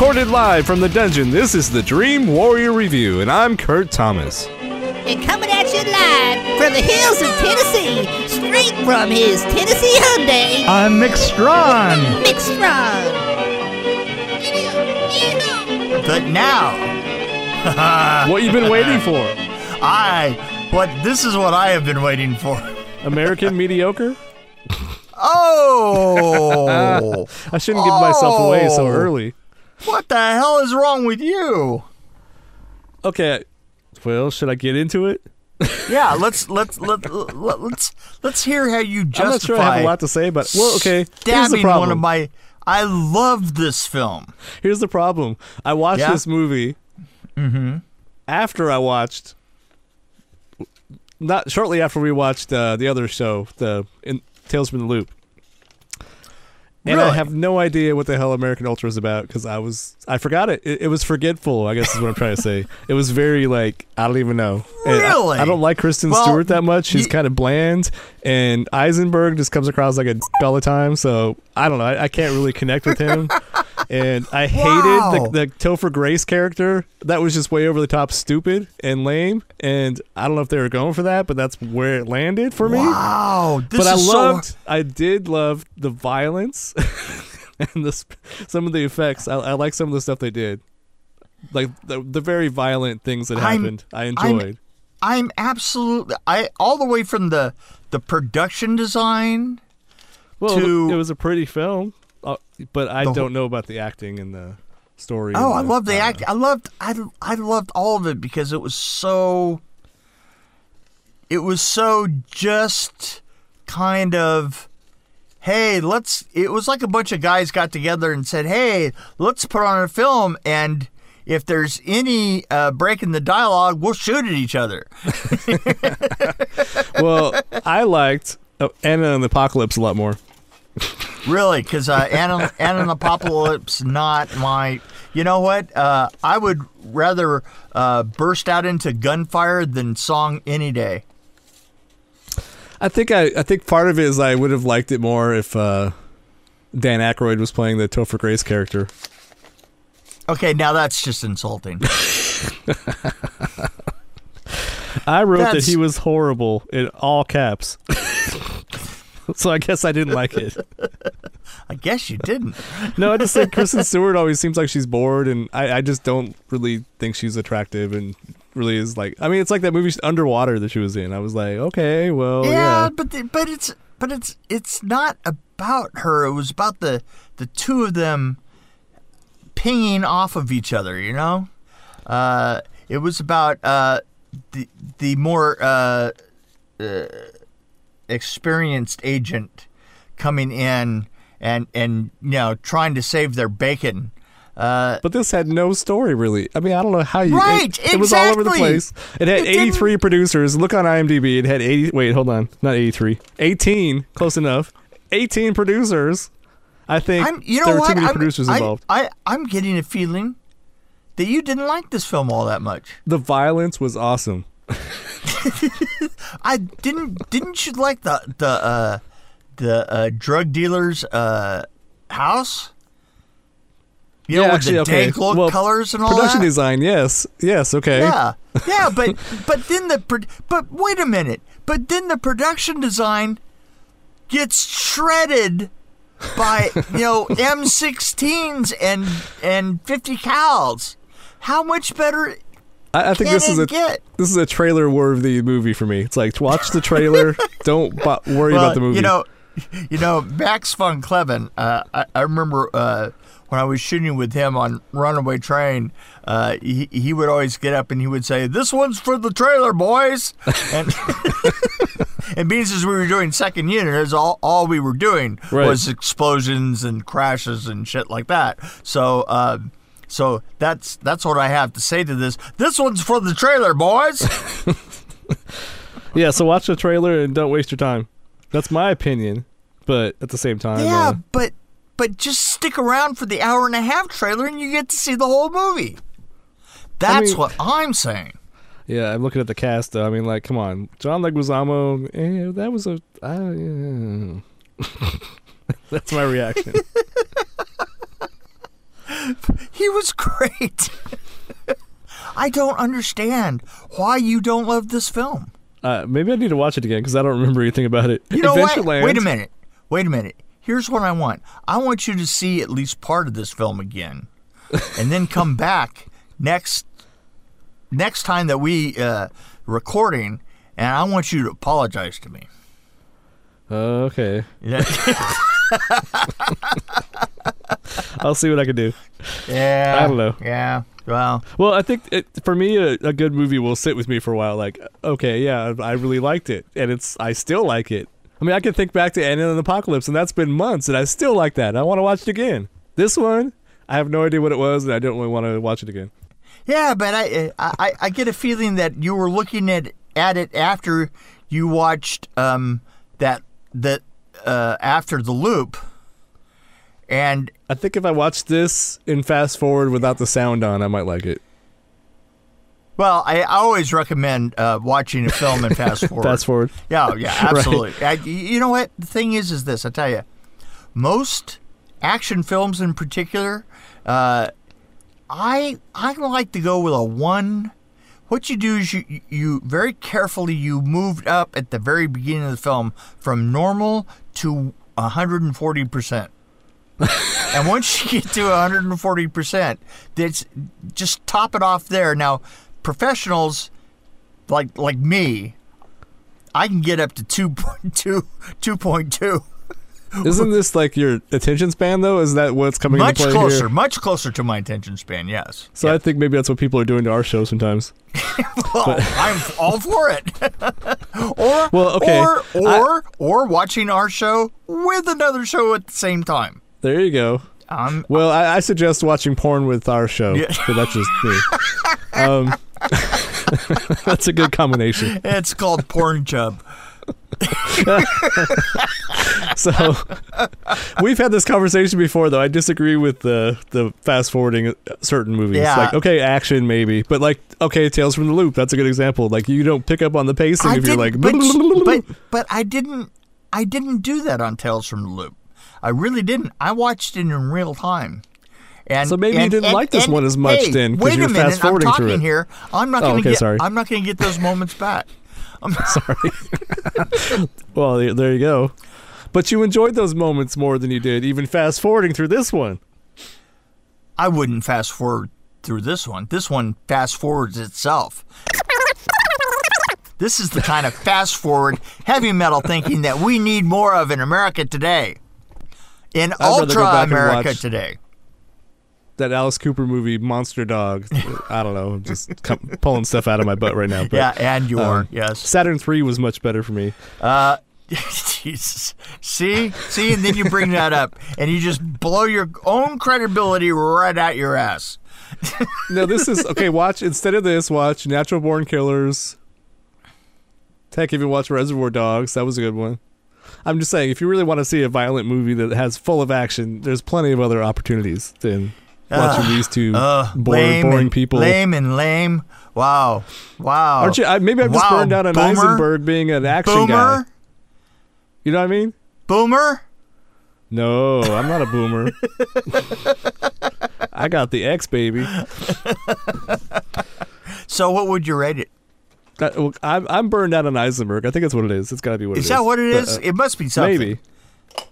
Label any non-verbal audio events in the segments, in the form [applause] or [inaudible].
Recorded live from the dungeon, this is the Dream Warrior Review, and I'm Kurt Thomas. And coming at you live from the hills of Tennessee, straight from his Tennessee Hyundai, I'm Mick Strawn. Mick Strong. But now, [laughs] What you been waiting for? I what this is what I have been waiting for. American mediocre? Oh, [laughs] I shouldn't give myself away so Oh. early. What the hell is wrong with you? Okay, well, should I get into it? Yeah, let's let's let, let, let's let's hear how you justify I'm not sure I have a lot to say, but well, okay. Here's the problem. one of my. I love this film. Here's the problem. I watched Yeah? this movie after I watched, not shortly after we watched uh, the other show, the in, Tales from the Loop. And I have no idea what the hell American Ultra is about because I was I forgot it. it. It was forgetful. I guess is what I'm trying to say. It was very like I don't even know. And I- Really? I, don't like Kristen Well, Stewart that much. She's you- kind of bland, and Eisenberg just comes across like a d- all the time. So I don't know. I, I can't really connect with him. [laughs] and I hated Wow. the, the Topher Grace character. That was just way over the top, stupid and lame. And I don't know if they were going for that, but that's where it landed for me. Wow, but I is so- loved, I did love the violence [laughs] and the some of the effects. I, I like some of the stuff they did, like the the very violent things that I'm- happened. I I'm- enjoyed. I'm absolutely I all the way from the the production design. well, to- it was a pretty film, but I don't know about the acting and the story. Oh, I and love the uh, act. I loved I I loved all of it because it was so. It was so just kind of, hey, let's. It was like a bunch of guys got together and said, hey, let's put on a film and. If there's any uh, break in the dialogue, we'll shoot at each other. [laughs] well, I liked uh, Anna and the Apocalypse a lot more. [laughs] Really, because uh, Anna, Anna and the Apocalypse not my. You know what? Uh, I would rather uh, burst out into gunfire than song any day. I think I, I think part of it is I would have liked it more if uh, Dan Aykroyd was playing the Topher Grace character. Okay, now that's just insulting. [laughs] I wrote that he was horrible in all caps. [laughs] [laughs] so I guess I didn't like it. I guess you didn't. No, I just think [laughs] Kristen Stewart always seems like she's bored, and I, I just don't really think she's attractive, and really is like. I mean, it's like that movie Underwater that she was in. I was like, okay, well, yeah, yeah. but the, but it's but it's it's not about her. It was about the the two of them pinging off of each other. You know, uh, it was about uh, the the more uh, uh, experienced agent coming in and and you know trying to save their bacon. Uh, But this had no story really. I mean, I don't know how you. Right, It, it was all over the place. It had It didn't- 83 producers. Look on IMDb. It had 80. Wait, hold on. Not 83. 18. Close enough. 18 producers. I think I'm, you know there were what? too many I'm, producers I, involved. I, I'm getting a feeling that you didn't like this film all that much. the violence was awesome. [laughs] [laughs] I didn't. Didn't you like the the uh, the uh, drug dealer's uh, house? You know, yeah, with actually, the okay. dank well, colors and all production that. design. Yes, yes, okay. Yeah, yeah, [laughs] but but then the pro- but wait a minute. But then the production design gets shredded by you know [laughs] M16s and and 50 cals. How much better I, I think this is a get? this is a trailer worthy movie for me. It's like watch the trailer. [laughs] don't bo- worry well, about the movie. You know, you know Max von Cleven. Uh, I, I remember uh, when I was shooting with him on Runaway Train. Uh, he he would always get up and he would say, "This one's for the trailer, boys." [laughs] And [laughs] and being as we were doing second unit, is all all we were doing Right. was explosions and crashes and shit like that. So. Uh, so that's that's what I have to say to this. This one's for the trailer, boys. [laughs] yeah. So watch the trailer and don't waste your time. That's my opinion. But at the same time, Yeah, uh, but but just stick around for the hour and a half trailer and you get to see the whole movie. That's mean- what I'm saying. Yeah, I'm looking at the cast though. I mean, like, come on, John Leguizamo. Eh, that was a. I, yeah. [laughs] That's my reaction. [laughs] [laughs] He was great. [laughs] I don't understand why you don't love this film. Uh, maybe I need to watch it again because I don't remember anything about it. You know what? Wait a minute. Wait a minute. Here's what I want. I want you to see at least part of this film again, [laughs] and then come back next next time that we uh, recording, and I want you to apologize to me. Uh, okay, Yeah. I'll see what I can do. Yeah. I don't know. Yeah. Well, Well, I think it, for me, a, a good movie will sit with me for a while. Like, okay, yeah, I really liked it, and it's I still like it. I mean, I can think back to Anna and the Apocalypse, and that's been months, and I still like that. I want to watch it again. This one, I have no idea what it was, and I don't really want to watch it again. yeah, but I, I I get a feeling that you were looking at at it after you watched um that that uh after the loop, and I think if I watch this in fast forward without the sound on, I might like it. Well, I, always recommend uh, watching a film in fast [laughs] forward. Fast forward. Yeah, yeah, [laughs] absolutely. I, you know what? The thing is, is this? I tell you, most action films in particular, uh, I I like to go with a one. What you do is you you very carefully you moved up at the very beginning of the film from normal to 140 percent. [laughs] and once you get to 140 percent, that's just top it off there. Now, professionals like like me, I can get up to 2.2, 2.2. Isn't this like your attention span though? Is that what's coming Much closer, here? much closer to my attention span. Yes. So I think maybe that's what people are doing to our show sometimes. [laughs] Well, [laughs] I'm all for it. or Well, okay, or I- or or watching our show with another show at the same time. There you go. I'm Well, I, I suggest watching porn with our show, Yeah. but that's just me. Um, [laughs] that's a good combination. it's called porn chub. [laughs] So we've had this conversation before, though. I disagree with the the fast forwarding certain movies. Yeah. Like, okay, action maybe, but like, okay, Tales from the Loop. That's a good example. Like, you don't pick up on the pacing I if you're like, but, [laughs] but but I didn't I didn't do that on Tales from the Loop. I really didn't. I watched it in real time. And, So maybe you didn't and- like this and- one as much hey, then, 'cause Wait you're fast-forwarding I'm through talking it. here. I'm not Oh, going to okay, get. sorry. I'm not going to get those moments back. [laughs] I'm [laughs] Sorry. [laughs] Well, there there you go. But you enjoyed those moments more than you did even fast forwarding through this one. I wouldn't fast forward through this one. This one fast forwards itself. This is the kind of fast forward heavy metal thinking that we need more of in America today. In go ultra America watch- today. That Alice Cooper movie, Monster Dog. I don't know, I'm just com- pulling stuff out of my butt right now. But yeah, and your um, yes. Saturn Three was much better for me. Uh, [laughs] Jesus. See, see, and then you bring that up, and you just blow your own credibility right out your ass. [laughs] No, this is okay. Watch instead of this, watch Natural Born Killers. Heck, even watch Reservoir Dogs. That was a good one. I'm just saying, if you really want to see a violent movie that has full of action, there's plenty of other opportunities than watching these two Uh, boring, boring and, people. Lame and lame. Wow, wow. Aren't you? I, maybe I've just Wow, burned out on boomer. Eisenberg being an action guy. You know what I mean? boomer. No, I'm not a boomer. [laughs] I got the X baby. [laughs] So, what would you rate it? That- I'm, I'm burned out on Eisenberg. I think that's what it is. It's got to be what Is it is. that what it is? But, uh, it must be something. maybe.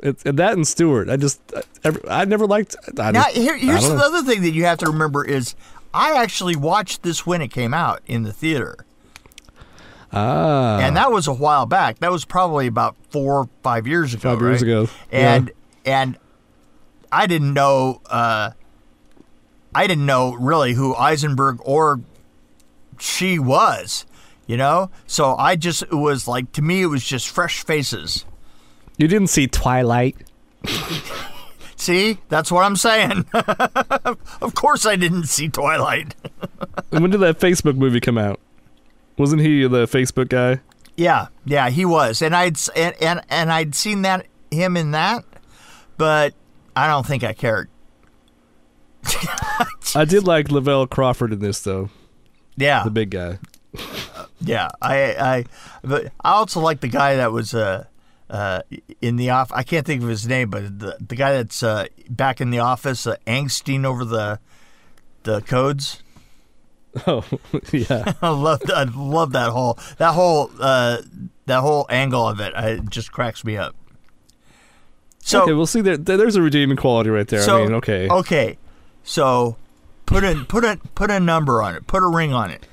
It's and that and Stewart. I just I, every- I never liked. I Now, just, here, here's don't the other thing that you have to remember is I actually watched this when it came out in the theater, Ah, and that was a while back. That was probably about four, five years ago. five years right? ago. and and I didn't know uh, I didn't know really who Eisenberg or she was, you know. So I just it was like to me it was just fresh faces. you didn't see Twilight. See, that's what I'm saying. [laughs] of course, I didn't see Twilight. And [laughs] when did that Facebook movie come out? Wasn't he the Facebook guy? Yeah, yeah, he was, and I'd and and, and I'd seen that him in that, but I don't think I cared. [laughs] I did like Lavell Crawford in this though, Yeah, the big guy. Yeah, I, I, but I also like the guy that was uh, uh, in the off. I can't think of his name, but the the guy that's uh, back in the office, uh, angsting over the the codes. [laughs] Oh, [laughs] yeah. [laughs] I love I love that whole that whole uh, that whole angle of it. It just cracks me up. So okay, we'll see. There, there's a redeeming quality right there. so I mean, okay. okay. So put a put a put a number on it. Put a ring on it.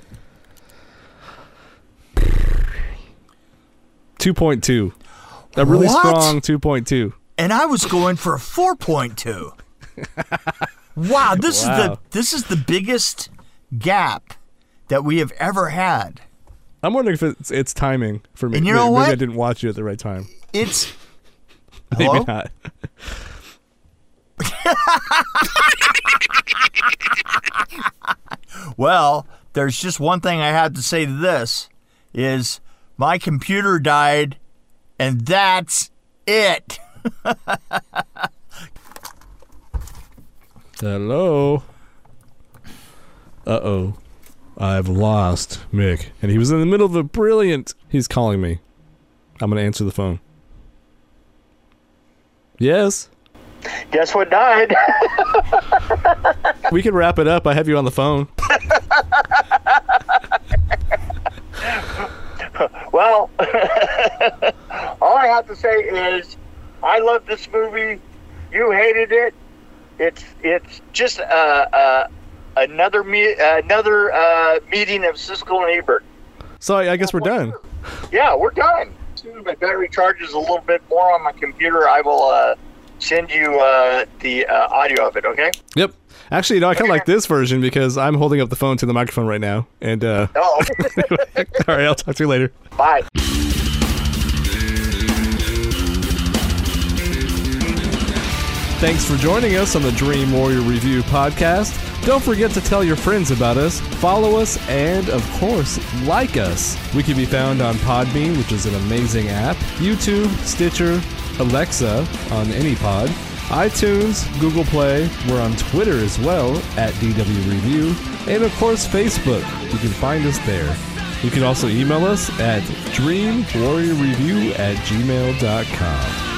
2.2. A really What? strong 2.2. and I was going for a 4.2. wow, this is the this is the biggest gap that we have ever had. I'm wondering if it's, it's timing for me. And you Maybe- know maybe I didn't watch you at the right time. It's [laughs] Maybe Hello? not. [laughs] well, there's just one thing I have to say to this is my computer died and that's it. Hello. Uh oh. I've lost Mick. And he was in the middle of a brilliant. He's calling me. I'm going to answer the phone. Yes? Guess what died? [laughs] We can wrap it up. I have you on the phone. [laughs] all I have to say is I love this movie. You hated it. It's it's just uh, uh, another me- another uh, meeting of Siskel and Ebert. So I, I guess we're done. Yeah, we're done. As soon as my battery charges a little bit more on my computer, I will uh, send you uh, the uh, audio of it. Okay? Yep. Actually, you know, I kind of like this version because I'm holding up the phone to the microphone right now. And, uh, Oh, [laughs] all right, I'll talk to you later. bye. Thanks for joining us on the Dream Warrior Review podcast. Don't forget to tell your friends about us, follow us, and of course, like us. We can be found on Podbean, which is an amazing app, YouTube, Stitcher, Alexa on any pod, iTunes, Google Play. We're on Twitter as well at DW Review, and of course, Facebook. You can find us there. You can also email us at dreamwarriorreview at gmail.com.